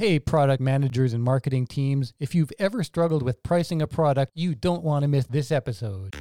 Hey, product managers and marketing teams, if you've ever struggled with pricing a product, you don't want to miss this episode.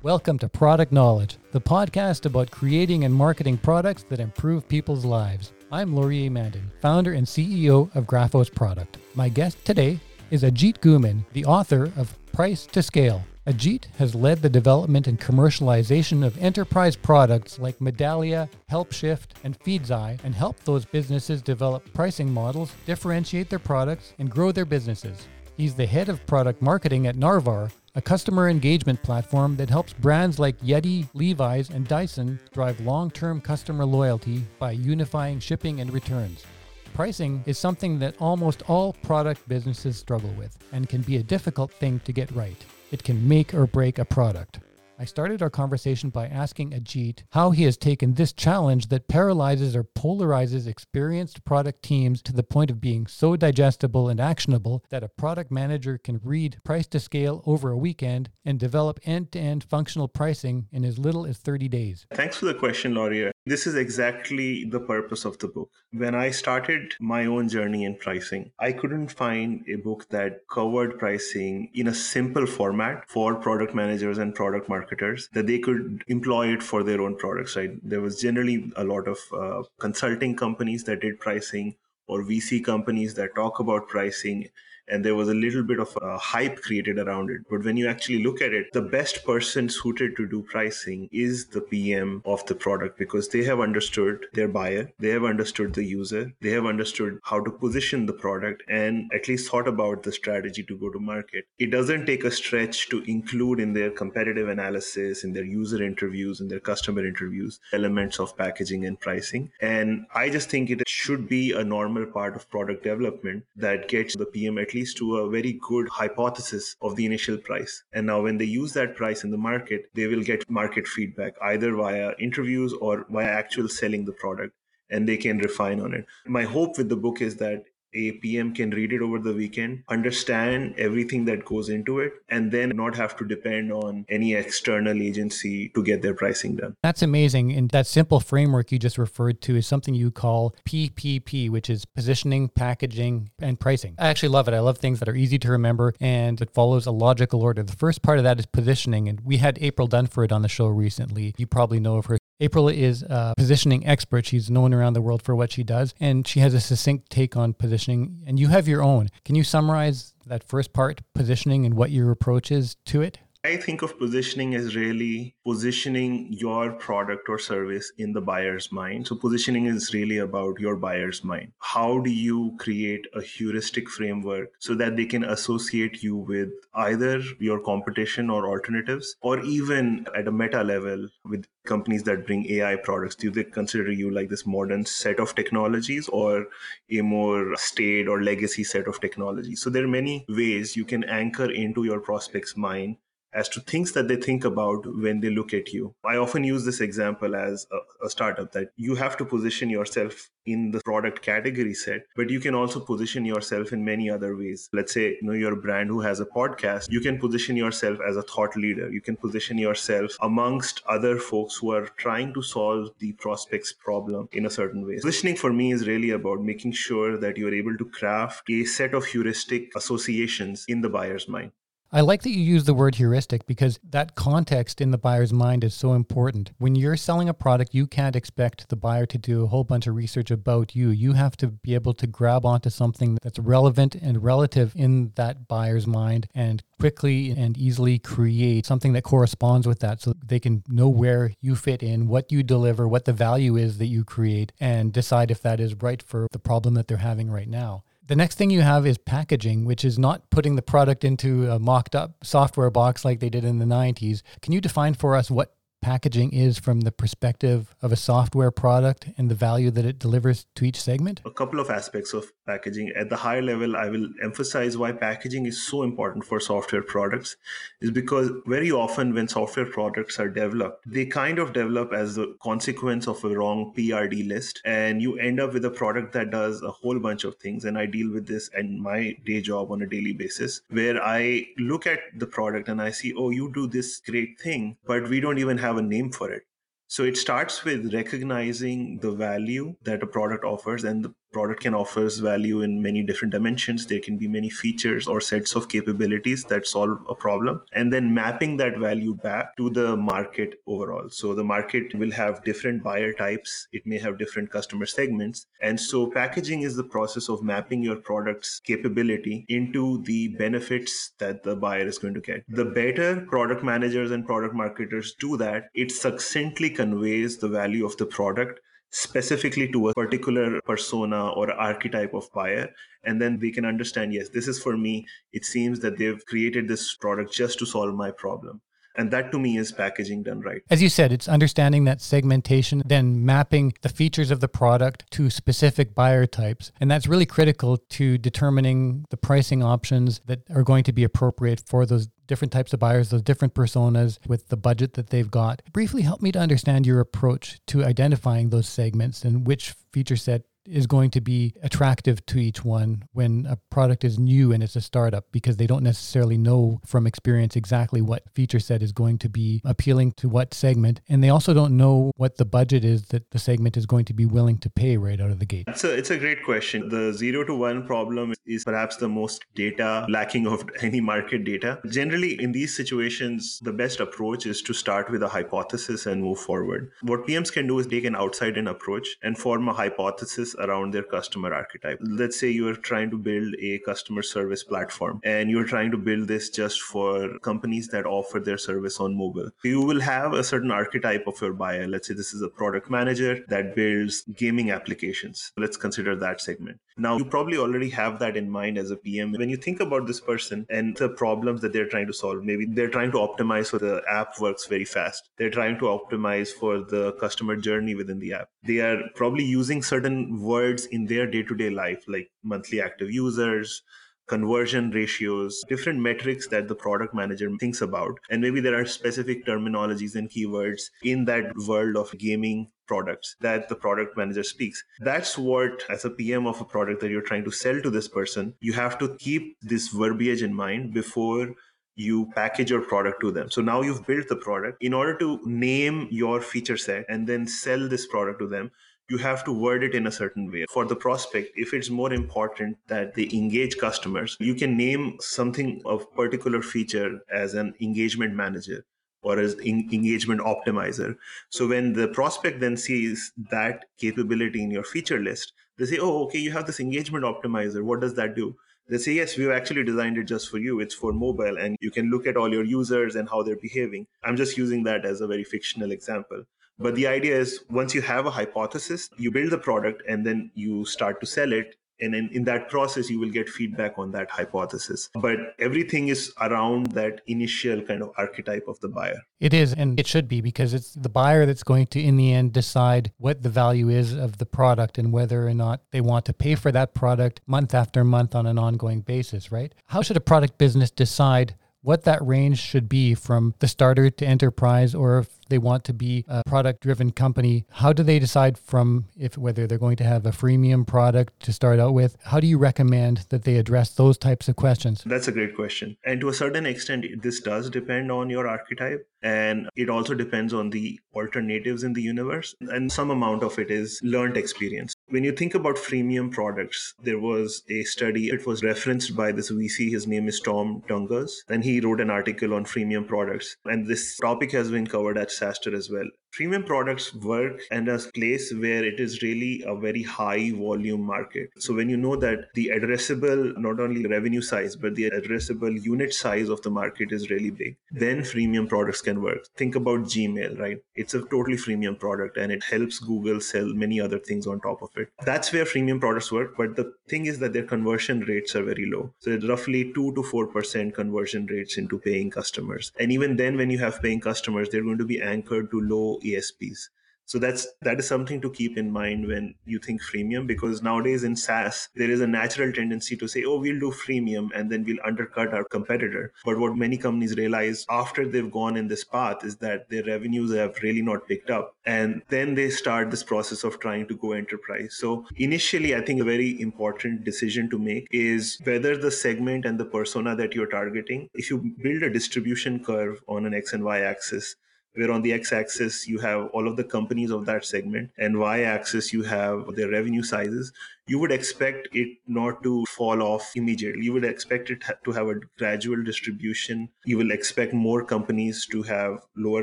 Welcome to Product Knowledge, the podcast about creating and marketing products that improve people's lives. I'm Laurier Mandan, founder and CEO of Graphos Product. My guest today is Ajit Ghuman, the author of Price to Scale Ajit has led the development and commercialization of enterprise products like Medallia, HelpShift, and Feedzai and helped those businesses develop pricing models, differentiate their products, and grow their businesses. He's the head of product marketing at Narvar, a customer engagement platform that helps brands like Yeti, Levi's, and Dyson drive long term customer loyalty by unifying shipping and returns. Pricing is something that almost all product businesses struggle with and can be a difficult thing to get right. It can make or break a product. I started our conversation by asking Ajit how he has taken this challenge that paralyzes or polarizes experienced product teams to the point of being so digestible and actionable that a product manager can read price to scale over a weekend and develop end to end functional pricing in as little as 30 days. Thanks for the question, Laurier. This is exactly the purpose of the book. When I started my own journey in pricing, I couldn't find a book that covered pricing in a simple format for product managers and product marketers that they could employ it for their own products, right? There was generally a lot of uh, consulting companies that did pricing or VC companies that talk about pricing and there was a little bit of a hype created around it. But when you actually look at it, the best person suited to do pricing is the PM of the product because they have understood their buyer, they have understood the user, they have understood how to position the product, and at least thought about the strategy to go to market. It doesn't take a stretch to include in their competitive analysis, in their user interviews, in their customer interviews, elements of packaging and pricing. And I just think it should be a normal part of product development that gets the PM at least to a very good hypothesis of the initial price. And now, when they use that price in the market, they will get market feedback either via interviews or via actual selling the product and they can refine on it. My hope with the book is that a PM can read it over the weekend, understand everything that goes into it, and then not have to depend on any external agency to get their pricing done. That's amazing. And that simple framework you just referred to is something you call PPP, which is positioning, packaging, and pricing. I actually love it. I love things that are easy to remember and it follows a logical order. The first part of that is positioning. And we had April Dunford on the show recently. You probably know of her. April is a positioning expert. She's known around the world for what she does, and she has a succinct take on positioning, and you have your own. Can you summarize that first part, positioning, and what your approach is to it? I think of positioning as really positioning your product or service in the buyer's mind. So, positioning is really about your buyer's mind. How do you create a heuristic framework so that they can associate you with either your competition or alternatives, or even at a meta level with companies that bring AI products? Do they consider you like this modern set of technologies or a more staid or legacy set of technologies? So, there are many ways you can anchor into your prospect's mind as to things that they think about when they look at you. I often use this example as a, a, startup that you have to position yourself in the product category set, but you can also position yourself in many other ways. Let's say, you know, you're a brand who has a podcast, you can position yourself as a thought leader. You can position yourself amongst other folks who are trying to solve the prospect's problem in a certain way. Positioning for me is really about making sure that you're able to craft a set of heuristic associations in the buyer's mind. I like that you use the word heuristic because that context in the buyer's mind is so important. When you're selling a product, you can't expect the buyer to do a whole bunch of research about you. You have to be able to grab onto something that's relevant and relative in that buyer's mind and quickly and easily create something that corresponds with that so they can know where you fit in, what you deliver, what the value is that you create, and decide if that is right for the problem that they're having right now. The next thing you have is packaging, which is not putting the product into a mocked up software box like they did in the 90s. Can you define for us what packaging is from the perspective of a software product and the value that it delivers to each segment? A couple of aspects of packaging. At the higher level, I will emphasize why packaging is so important for software products is because very often when software products are developed, they kind of develop as a consequence of a wrong PRD list and you end up with a product that does a whole bunch of things and I deal with this in my day job on a daily basis where I look at the product and I see, "Oh, you do this great thing, but we don't even have have a name for it. So it starts with recognizing the value that a product offers and the product can offers value in many different dimensions. There can be many features or sets of capabilities that solve a problem and then mapping that value back to the market overall. So the market will have different buyer types. It may have different customer segments. And so packaging is the process of mapping your product's capability into the benefits that the buyer is going to get. The better product managers and product marketers do that it succinctly conveys the value of the product specifically to a particular persona or archetype of buyer and then they can understand yes this is for me. It seems that they've created this product just to solve my problem and that to me is packaging done right. As you said, it's understanding that segmentation, then mapping the features of the product to specific buyer types. And that's really critical to determining the pricing options that are going to be appropriate for those different types of buyers, those different personas with the budget that they've got. Briefly help me to understand your approach to identifying those segments and which feature set is going to be attractive to each one when a product is new and it's a startup because they don't necessarily know from experience exactly what feature set is going to be appealing to what segment. And they also don't know what the budget is that the segment is going to be willing to pay right out of the gate. A, it's a great question. The zero to one problem is perhaps the most data lacking of any market data. Generally, in these situations, the best approach is to start with a hypothesis and move forward. What PMs can do is take an outside in approach and form a hypothesis around their customer archetype. Let's say you are trying to build a customer service platform and you're trying to build this just for companies that offer their service on mobile. You will have a certain archetype of your buyer. Let's say this is a product manager that builds gaming applications. Let's consider that segment. Now, you probably already have that in mind as a PM. When you think about this person and the problems that they're trying to solve, maybe they're trying to optimize so the app works very fast. They're trying to optimize for the customer journey within the app. They are probably using certain words in their day to day life, like monthly active users, conversion ratios, different metrics that the product manager thinks about. And maybe there are specific terminologies and keywords in that world of gaming products that the product manager speaks. That's what, as a PM of a product that you're trying to sell to this person, you have to keep this verbiage in mind before you package your product to them. So now you've built the product. In order to name your feature set and then sell this product to them, you have to word it in a certain way. For the prospect, if it's more important that they engage customers, you can name something of particular feature as an engagement manager or as engagement optimizer. So when the prospect then sees that capability in your feature list, they say, oh, okay, you have this engagement optimizer. What does that do? They say, yes, we've actually designed it just for you. It's for mobile, and you can look at all your users and how they're behaving. I'm just using that as a very fictional example. But the idea is once you have a hypothesis, you build the product and then you start to sell it. And in, in that process, you will get feedback on that hypothesis. But everything is around that initial kind of archetype of the buyer. It is, and it should be because it's the buyer that's going to, in the end, decide what the value is of the product and whether or not they want to pay for that product month after month on an ongoing basis, right? How should a product business decide what that range should be from the starter to enterprise or if they want to be a product driven company how do they decide from if whether they're going to have a freemium product to start out with? How do you recommend that they address those types of questions? That's a great question. And to a certain extent this does depend on your archetype and it also depends on the alternatives in the universe and some amount of it is learned experience when you think about freemium products there was a study it was referenced by this vc his name is tom tunguz and he wrote an article on freemium products and this topic has been covered at SaaStr as well Freemium products work in a place where it is really a very high volume market. So when you know that the addressable, not only revenue size, but the addressable unit size of the market is really big, then freemium products can work. Think about Gmail, right? It's a totally freemium product and it helps Google sell many other things on top of it. That's where freemium products work. But the thing is that their conversion rates are very low. So roughly two to four percent conversion rates into paying customers. And even then, when you have paying customers, they're going to be anchored to low ASPs. So that's that is something to keep in mind when you think freemium because nowadays in SaaS there is a natural tendency to say, oh, we'll do freemium and then we'll undercut our competitor. But what many companies realize after they've gone in this path is that their revenues have really not picked up. And then they start this process of trying to go enterprise. So initially, I think a very important decision to make is whether the segment and the persona that you're targeting, if you build a distribution curve on an X and Y axis, where on the x axis you have all of the companies of that segment, and y axis you have their revenue sizes, you would expect it not to fall off immediately. You would expect it to have a gradual distribution. You will expect more companies to have lower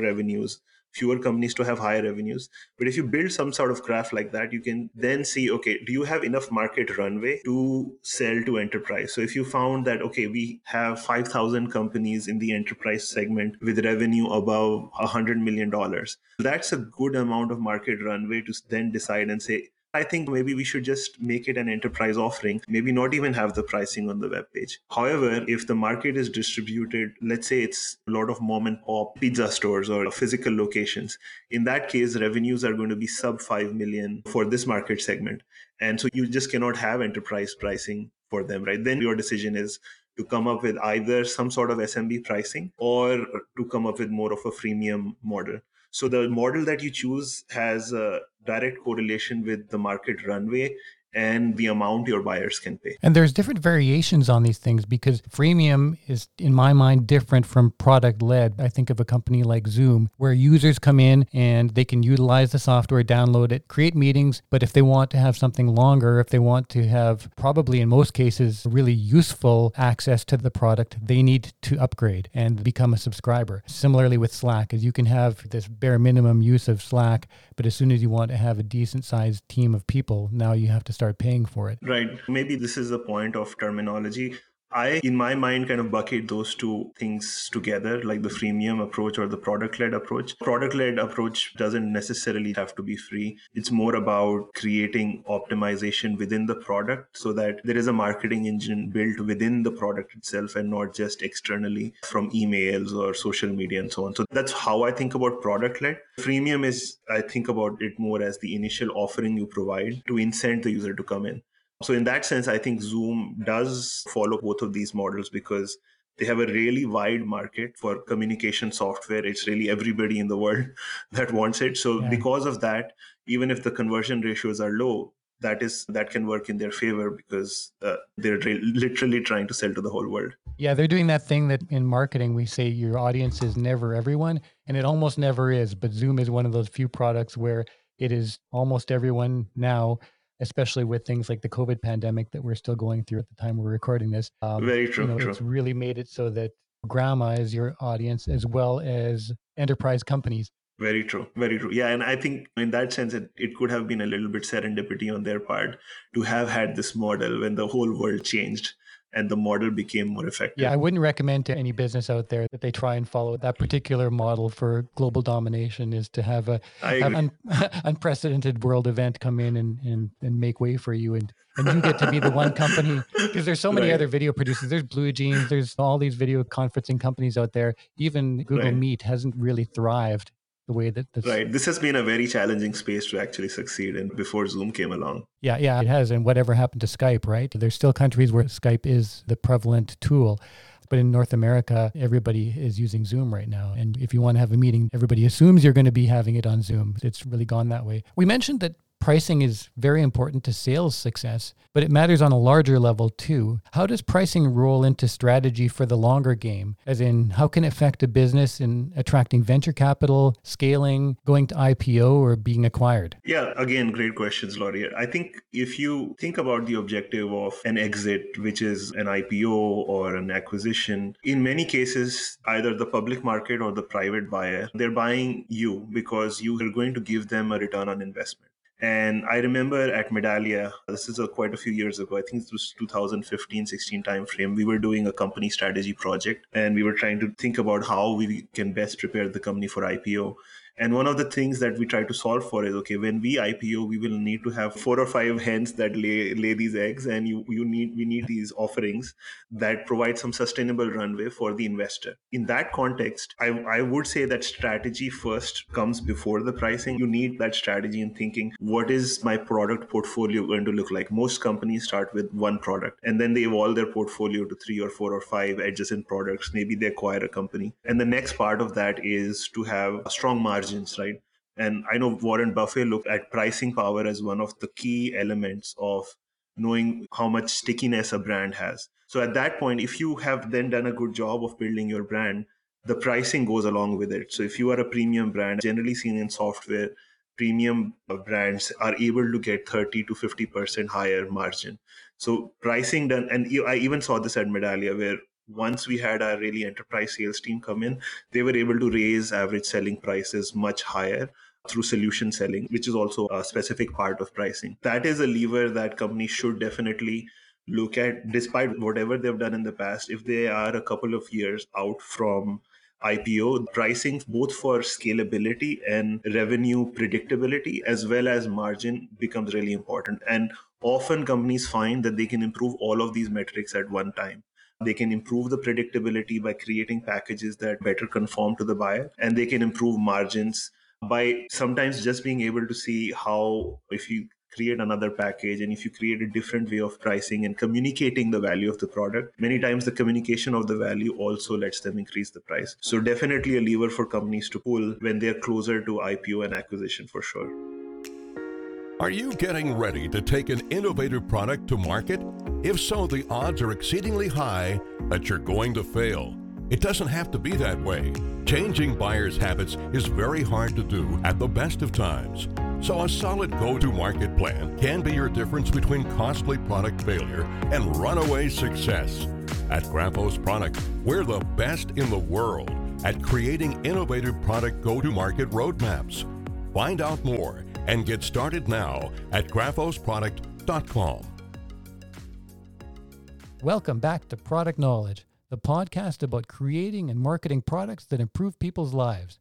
revenues fewer companies to have higher revenues. But if you build some sort of graph like that, you can then see, okay, do you have enough market runway to sell to enterprise? So if you found that, okay, we have 5,000 companies in the enterprise segment with revenue above $100 million, that's a good amount of market runway to then decide and say, I think maybe we should just make it an enterprise offering, maybe not even have the pricing on the web page. However, if the market is distributed, let's say it's a lot of mom and pop pizza stores or physical locations, in that case, revenues are going to be sub 5 million for this market segment. And so you just cannot have enterprise pricing for them, right? Then your decision is to come up with either some sort of SMB pricing or to come up with more of a freemium model. So the model that you choose has a direct correlation with the market runway and the amount your buyers can pay. And there's different variations on these things because freemium is, in my mind, different from product led. I think of a company like Zoom where users come in and they can utilize the software, download it, create meetings. But if they want to have something longer, if they want to have probably in most cases really useful access to the product, they need to upgrade and become a subscriber. Similarly with Slack, as you can have this bare minimum use of Slack, but as soon as you want to have a decent sized team of people, now you have to start paying for it. Right. Maybe this is the point of terminology. I, in my mind, kind of bucket those two things together, like the freemium approach or the product led approach. Product led approach doesn't necessarily have to be free. It's more about creating optimization within the product so that there is a marketing engine built within the product itself and not just externally from emails or social media and so on. So that's how I think about product led. Freemium is, I think about it more as the initial offering you provide to incent the user to come in. So, in that sense, I think Zoom does follow both of these models because they have a really wide market for communication software. It's really everybody in the world that wants it. So, yeah. because of that, even if the conversion ratios are low, that is that can work in their favor because uh, they're re- literally trying to sell to the whole world. Yeah, they're doing that thing that in marketing we say your audience is never everyone, and it almost never is. But Zoom is one of those few products where it is almost everyone now especially with things like the COVID pandemic that we're still going through at the time we're recording this. Um, Very true. You know, true. It's really made it so that grandma is your audience as well as enterprise companies. Very true. Very true. Yeah. And I think in that sense, it, it could have been a little bit serendipity on their part to have had this model when the whole world changed and the model became more effective. Yeah, I wouldn't recommend to any business out there that they try and follow that particular model for global domination is to have a have un, unprecedented world event come in and, and, and make way for you and and you get to be the one company because there's so many right. other video producers there's BlueJeans there's all these video conferencing companies out there even google right. meet hasn't really thrived the way that this right this has been a very challenging space to actually succeed in before zoom came along yeah yeah it has and whatever happened to skype right there's still countries where skype is the prevalent tool but in North America, everybody is using Zoom right now. And if you want to have a meeting, everybody assumes you're going to be having it on Zoom. It's really gone that way. We mentioned that pricing is very important to sales success, but it matters on a larger level too. How does pricing roll into strategy for the longer game? As in, how can it affect a business in attracting venture capital, scaling, going to IPO, or being acquired? Yeah, again, great questions, Laurie. I think if you think about the objective of an exit, which is an IPO or an acquisition, in many cases, either the public market or the private buyer, they're buying you because you are going to give them a return on investment. And I remember at Medallia, this is a, quite a few years ago, I think it was 2015 16 timeframe, we were doing a company strategy project and we were trying to think about how we can best prepare the company for IPO. And one of the things that we try to solve for is okay, when we IPO, we will need to have four or five hens that lay lay these eggs, and you you need we need these offerings that provide some sustainable runway for the investor. In that context, I, I would say that strategy first comes before the pricing. You need that strategy in thinking what is my product portfolio going to look like. Most companies start with one product and then they evolve their portfolio to three or four or five adjacent products. Maybe they acquire a company. And the next part of that is to have a strong margin margins, right? And I know Warren Buffett looked at pricing power as one of the key elements of knowing how much stickiness a brand has. So at that point, if you have then done a good job of building your brand, the pricing goes along with it. So if you are a premium brand, generally seen in software, premium brands are able to get 30 to 50% higher margin. So pricing done, and I even saw this at Medallia where once we had our really enterprise sales team come in, they were able to raise average selling prices much higher through solution selling, which is also a specific part of pricing. That is a lever that companies should definitely look at, despite whatever they've done in the past. If they are a couple of years out from IPO, pricing both for scalability and revenue predictability as well as margin becomes really important. And often companies find that they can improve all of these metrics at one time. They can improve the predictability by creating packages that better conform to the buyer, and they can improve margins by sometimes just being able to see how, if you create another package and if you create a different way of pricing and communicating the value of the product many times the communication of the value also lets them increase the price. So definitely a lever for companies to pull when they're closer to ipo and acquisition for sure are you getting ready to take an innovative product to market if so, the odds are exceedingly high that you're going to fail. It doesn't have to be that way. Changing buyers' habits is very hard to do at the best of times. So, a solid go to market plan can be your difference between costly product failure and runaway success. At Graphos Product, we're the best in the world at creating innovative product go to market roadmaps. Find out more and get started now at graphosproduct.com. Welcome back to Product Knowledge, the podcast about creating and marketing products that improve people's lives.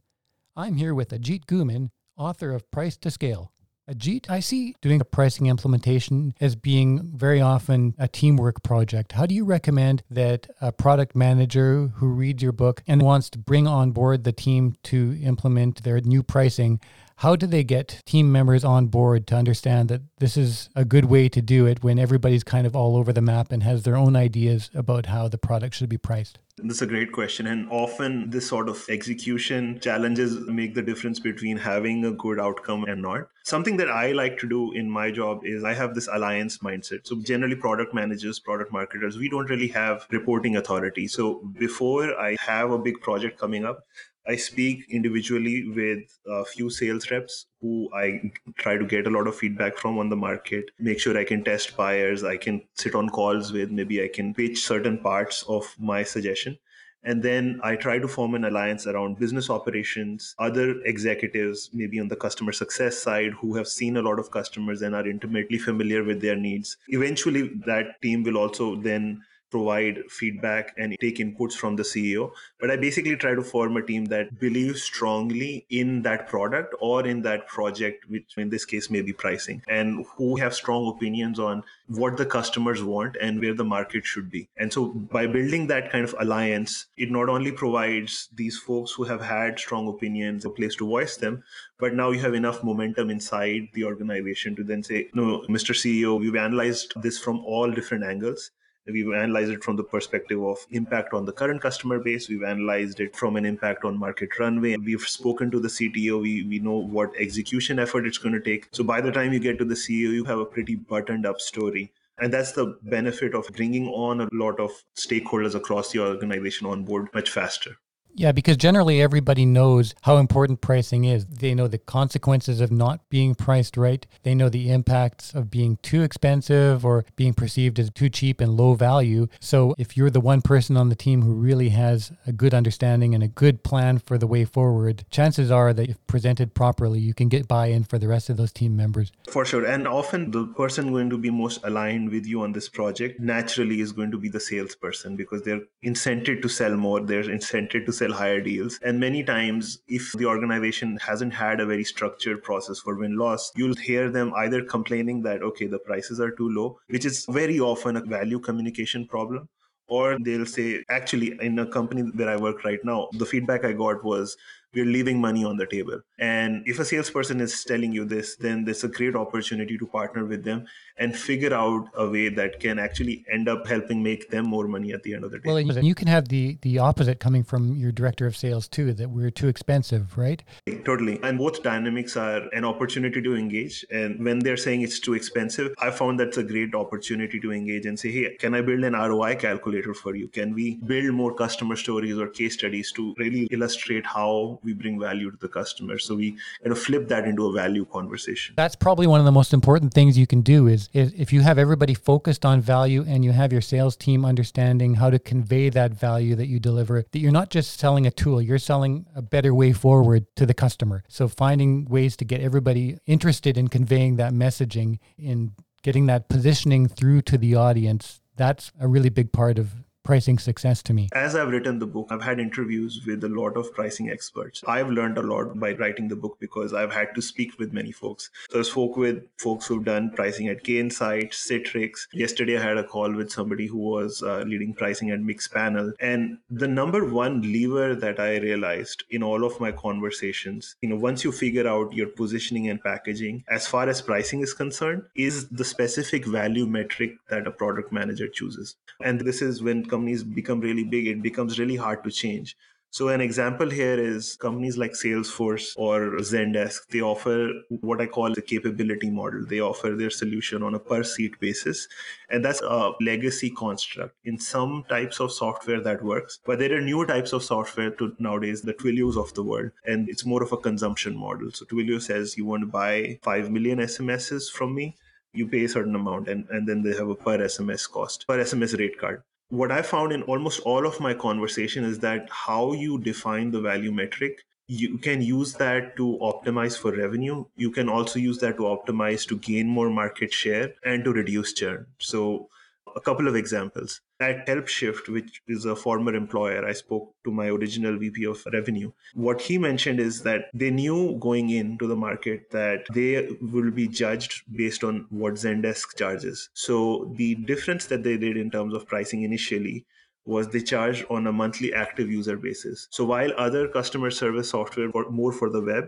I'm here with Ajit Ghuman, author of Price to Scale. Ajit, I see doing a pricing implementation as being very often a teamwork project. How do you recommend that a product manager who reads your book and wants to bring on board the team to implement their new pricing how do they get team members on board to understand that this is a good way to do it when everybody's kind of all over the map and has their own ideas about how the product should be priced? This is a great question. And often this sort of execution challenges make the difference between having a good outcome and not. Something that I like to do in my job is I have this alliance mindset. So generally product managers, product marketers, we don't really have reporting authority. So before I have a big project coming up, I speak individually with a few sales reps who I try to get a lot of feedback from on the market, make sure I can test buyers, I can sit on calls with, maybe I can pitch certain parts of my suggestion. And then I try to form an alliance around business operations, other executives, maybe on the customer success side, who have seen a lot of customers and are intimately familiar with their needs. Eventually, that team will also then provide feedback and take inputs from the CEO. But I basically try to form a team that believes strongly in that product or in that project, which in this case may be pricing, and who have strong opinions on what the customers want and where the market should be. And so by building that kind of alliance, it not only provides these folks who have had strong opinions a place to voice them, but now you have enough momentum inside the organization to then say, no, Mr. CEO, we've analyzed this from all different angles We've analyzed it from the perspective of impact on the current customer base. We've analyzed it from an impact on market runway. We've spoken to the CTO. We, we know what execution effort it's going to take. So by the time you get to the CEO, you have a pretty buttoned up story. And that's the benefit of bringing on a lot of stakeholders across the organization on board much faster. Yeah, because generally everybody knows how important pricing is. They know the consequences of not being priced right. They know the impacts of being too expensive or being perceived as too cheap and low value. So if you're the one person on the team who really has a good understanding and a good plan for the way forward, chances are that if presented properly, you can get buy in for the rest of those team members. For sure. And often the person going to be most aligned with you on this project naturally is going to be the salesperson because they're incented to sell more, they're incented to sell higher deals. And many times, if the organization hasn't had a very structured process for win loss, you'll hear them either complaining that, okay, the prices are too low, which is very often a value communication problem. Or they'll say, actually, in a company where I work right now, the feedback I got was, we're leaving money on the table. And if a salesperson is telling you this, then there's a great opportunity to partner with them and figure out a way that can actually end up helping make them more money at the end of the day. Well, and you can have the the opposite coming from your director of sales too, that we're too expensive, right? Totally. And both dynamics are an opportunity to engage. And when they're saying it's too expensive, I found that's a great opportunity to engage and say, hey, can I build an ROI calculator for you? Can we build more customer stories or case studies to really illustrate how we bring value to the customer? So we kind of flip that into a value conversation. That's probably one of the most important things you can do is, is if you have everybody focused on value and you have your sales team understanding how to convey that value that you deliver, that you're not just selling a tool, you're selling a better way forward to the customer. So finding ways to get everybody interested in conveying that messaging in getting that positioning through to the audience, that's a really big part of pricing success to me? As I've written the book, I've had interviews with a lot of pricing experts. I've learned a lot by writing the book because I've had to speak with many folks. So I spoke with folks who've done pricing at Gainsight, Citrix. Yesterday, I had a call with somebody who was uh, leading pricing at Mixpanel. And the number one lever that I realized in all of my conversations, you know, once you figure out your positioning and packaging, as far as pricing is concerned, is the specific value metric that a product manager chooses. And this is when companies become really big, it becomes really hard to change. So an example here is companies like Salesforce or Zendesk. They offer what I call the capability model. They offer their solution on a per seat basis. And that's a legacy construct. In some types of software that works, but there are new types of software to nowadays, the Twilios of the world. And it's more of a consumption model. So Twilio says you want to buy 5 million SMSs from me you pay a certain amount and, and then they have a per sms cost per sms rate card what I found in almost all of my conversation is that how you define the value metric, you can use that to optimize for revenue. You can also use that to optimize to gain more market share and to reduce churn. So a couple of examples. At HelpShift, which is a former employer, I spoke to my original VP of revenue. What he mentioned is that they knew going into the market that they will be judged based on what Zendesk charges. So the difference that they did in terms of pricing initially was they charged on a monthly active user basis. So while other customer service software were more for the web,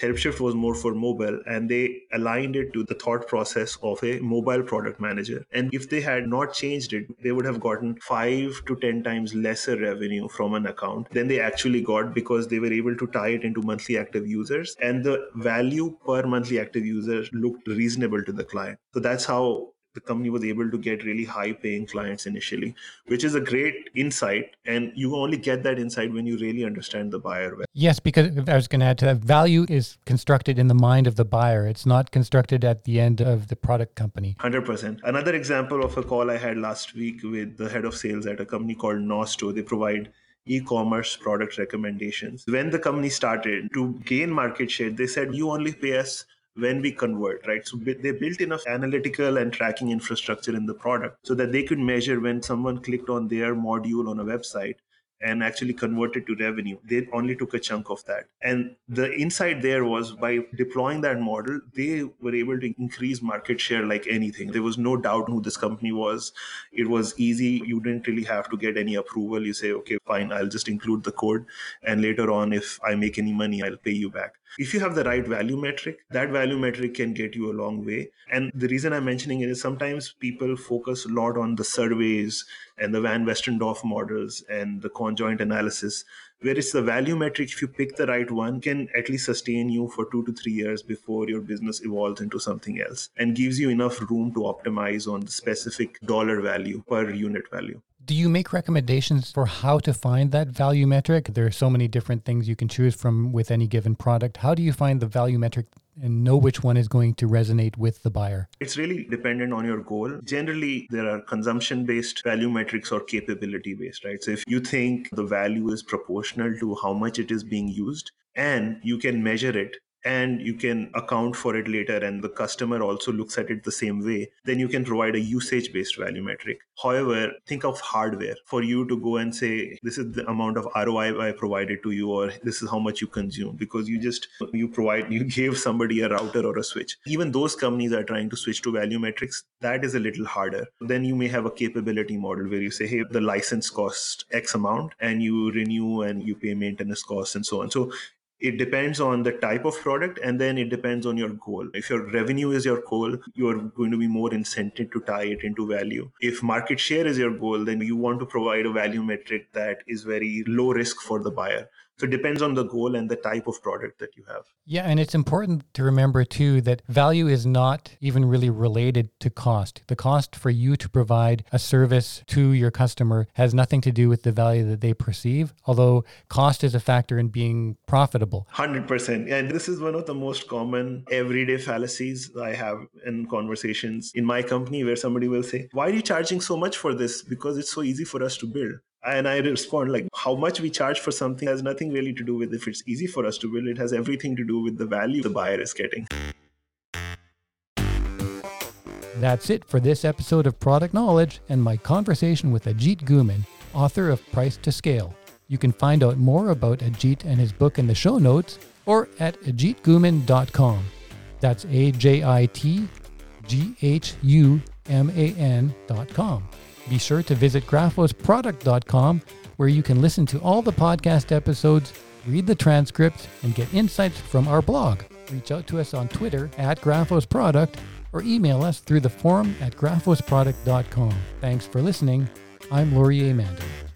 HelpShift was more for mobile and they aligned it to the thought process of a mobile product manager. And if they had not changed it, they would have gotten five to 10 times lesser revenue from an account than they actually got because they were able to tie it into monthly active users. And the value per monthly active user looked reasonable to the client. So that's how the company was able to get really high paying clients initially, which is a great insight. And you only get that insight when you really understand the buyer well. Yes, because I was going to add to that value is constructed in the mind of the buyer. It's not constructed at the end of the product company. 100%. Another example of a call I had last week with the head of sales at a company called Nosto. They provide e-commerce product recommendations. When the company started to gain market share, they said you only pay us when we convert, right? So they built enough analytical and tracking infrastructure in the product so that they could measure when someone clicked on their module on a website and actually converted to revenue. They only took a chunk of that. And the insight there was by deploying that model, they were able to increase market share like anything. There was no doubt who this company was. It was easy. You didn't really have to get any approval. You say, okay, fine, I'll just include the code. And later on, if I make any money, I'll pay you back. If you have the right value metric, that value metric can get you a long way. And the reason I'm mentioning it is sometimes people focus a lot on the surveys and the Van Westendorp models and the conjoint analysis, where it's the value metric, if you pick the right one, can at least sustain you for two to three years before your business evolves into something else and gives you enough room to optimize on the specific dollar value per unit value. Do you make recommendations for how to find that value metric? There are so many different things you can choose from with any given product. How do you find the value metric and know which one is going to resonate with the buyer? It's really dependent on your goal. Generally, there are consumption based value metrics or capability based, right? So if you think the value is proportional to how much it is being used and you can measure it and you can account for it later and the customer also looks at it the same way then you can provide a usage based value metric. However think of hardware. For you to go and say this is the amount of roi i provided to you or this is how much you consume because you just you provide you gave somebody a router or a switch. Even those companies are trying to switch to value metrics. That is a little harder. Then you may have a capability model where you say hey the license costs x amount and you renew and you pay maintenance costs and so on. So It depends on the type of product and then it depends on your goal. If your revenue is your goal, you're going to be more incented to tie it into value. If market share is your goal, then you want to provide a value metric that is very low risk for the buyer. So it depends on the goal and the type of product that you have. Yeah, and it's important to remember too that value is not even really related to cost. The cost for you to provide a service to your customer has nothing to do with the value that they perceive, although cost is a factor in being profitable. 100%. And this is one of the most common everyday fallacies I have in conversations in my company where somebody will say, Why are you charging so much for this? Because it's so easy for us to build. And I respond like how much we charge for something has nothing really to do with if it's easy for us to build. It has everything to do with the value the buyer is getting. That's it for this episode of Product Knowledge and my conversation with Ajit Ghuman, author of Price to Scale. You can find out more about Ajit and his book in the show notes or at ajitghuman.com. That's A J I T G H U M A N.com. Be sure to visit graphosproduct.com where you can listen to all the podcast episodes, read the transcripts, and get insights from our blog. Reach out to us on Twitter at graphosproduct or email us through the forum at graphosproduct.com. Thanks for listening. I'm Laurier Mandan.